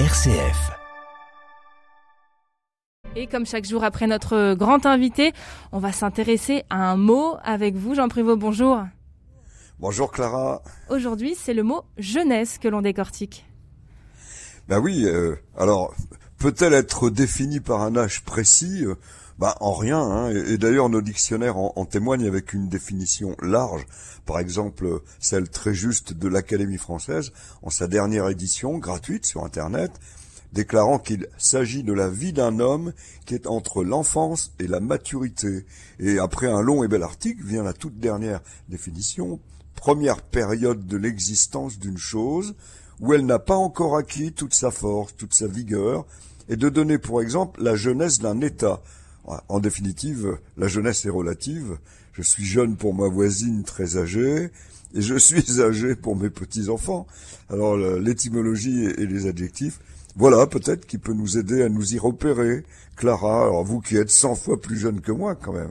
RCF. Et comme chaque jour après notre grand invité, on va s'intéresser à un mot avec vous, Jean Prévost. Bonjour. Bonjour Clara. Aujourd'hui, c'est le mot jeunesse que l'on décortique. Ben oui, euh, alors peut-elle être définie par un âge précis? Bah, en rien, hein. et, d'ailleurs nos dictionnaires en, témoignent avec une définition large, par exemple celle très juste de l'Académie française en sa dernière édition gratuite sur Internet, déclarant qu'il s'agit de la vie d'un homme qui est entre l'enfance et la maturité. Et après un long et bel article vient la toute dernière définition, première période de l'existence d'une chose où elle n'a pas encore acquis toute sa force, toute sa vigueur, et de donner pour exemple la jeunesse d'un État, en définitive, la jeunesse est relative. Je suis jeune pour ma voisine très âgée, et je suis âgé pour mes petits-enfants. Alors l'étymologie et les adjectifs, voilà peut-être qui peut nous aider à nous y repérer. Clara, alors vous qui êtes 100 fois plus jeune que moi quand même.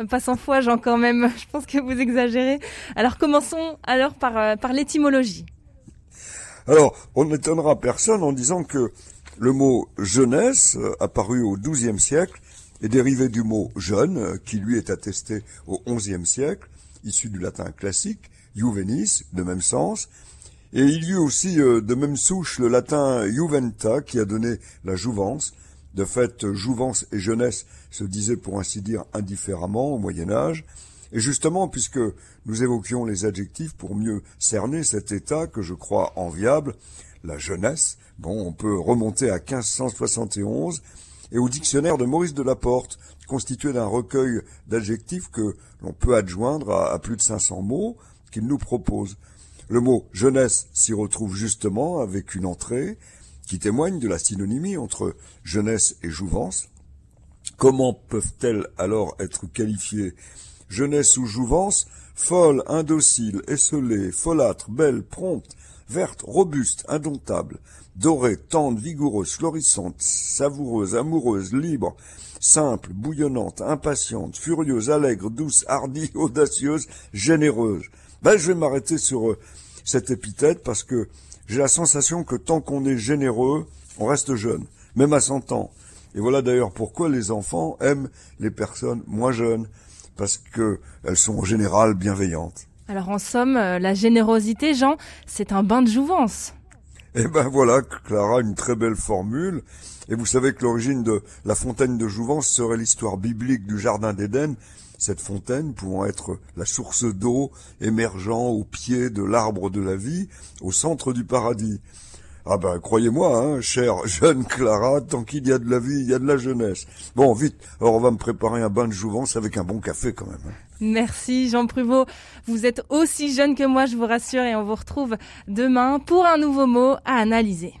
Hein. Pas 100 fois, Jean, quand même. Je pense que vous exagérez. Alors commençons alors par, euh, par l'étymologie. Alors, on n'étonnera personne en disant que le mot jeunesse, euh, apparu au XIIe siècle, est dérivé du mot jeune, qui lui est attesté au XIe siècle, issu du latin classique, juvenis, de même sens, et il y eut aussi euh, de même souche le latin juventa, qui a donné la jouvence. De fait, jouvence et jeunesse se disaient pour ainsi dire indifféremment au Moyen Âge, et justement, puisque nous évoquions les adjectifs pour mieux cerner cet état que je crois enviable, la jeunesse, bon, on peut remonter à 1571, et au dictionnaire de Maurice de Laporte, constitué d'un recueil d'adjectifs que l'on peut adjoindre à, plus de 500 mots qu'il nous propose. Le mot jeunesse s'y retrouve justement avec une entrée qui témoigne de la synonymie entre jeunesse et jouvence. Comment peuvent-elles alors être qualifiées? Jeunesse ou jouvence Folle, indocile, esselée, folâtre, belle, prompte, verte, robuste, indomptable, dorée, tendre, vigoureuse, florissante, savoureuse, amoureuse, libre, simple, bouillonnante, impatiente, furieuse, allègre, douce, hardie, audacieuse, généreuse. Ben, je vais m'arrêter sur euh, cette épithète parce que j'ai la sensation que tant qu'on est généreux, on reste jeune, même à 100 ans. Et voilà d'ailleurs pourquoi les enfants aiment les personnes moins jeunes, parce qu'elles sont en général bienveillantes. Alors en somme, euh, la générosité, Jean, c'est un bain de jouvence. Eh ben voilà, Clara, une très belle formule. Et vous savez que l'origine de la fontaine de Jouvence serait l'histoire biblique du Jardin d'Éden, cette fontaine pouvant être la source d'eau émergeant au pied de l'arbre de la vie, au centre du paradis. Ah ben, croyez-moi, hein, chère jeune Clara, tant qu'il y a de la vie, il y a de la jeunesse. Bon, vite, alors on va me préparer un bain de jouvence avec un bon café quand même. Hein. Merci Jean Pruvot. Vous êtes aussi jeune que moi, je vous rassure, et on vous retrouve demain pour un nouveau mot à analyser.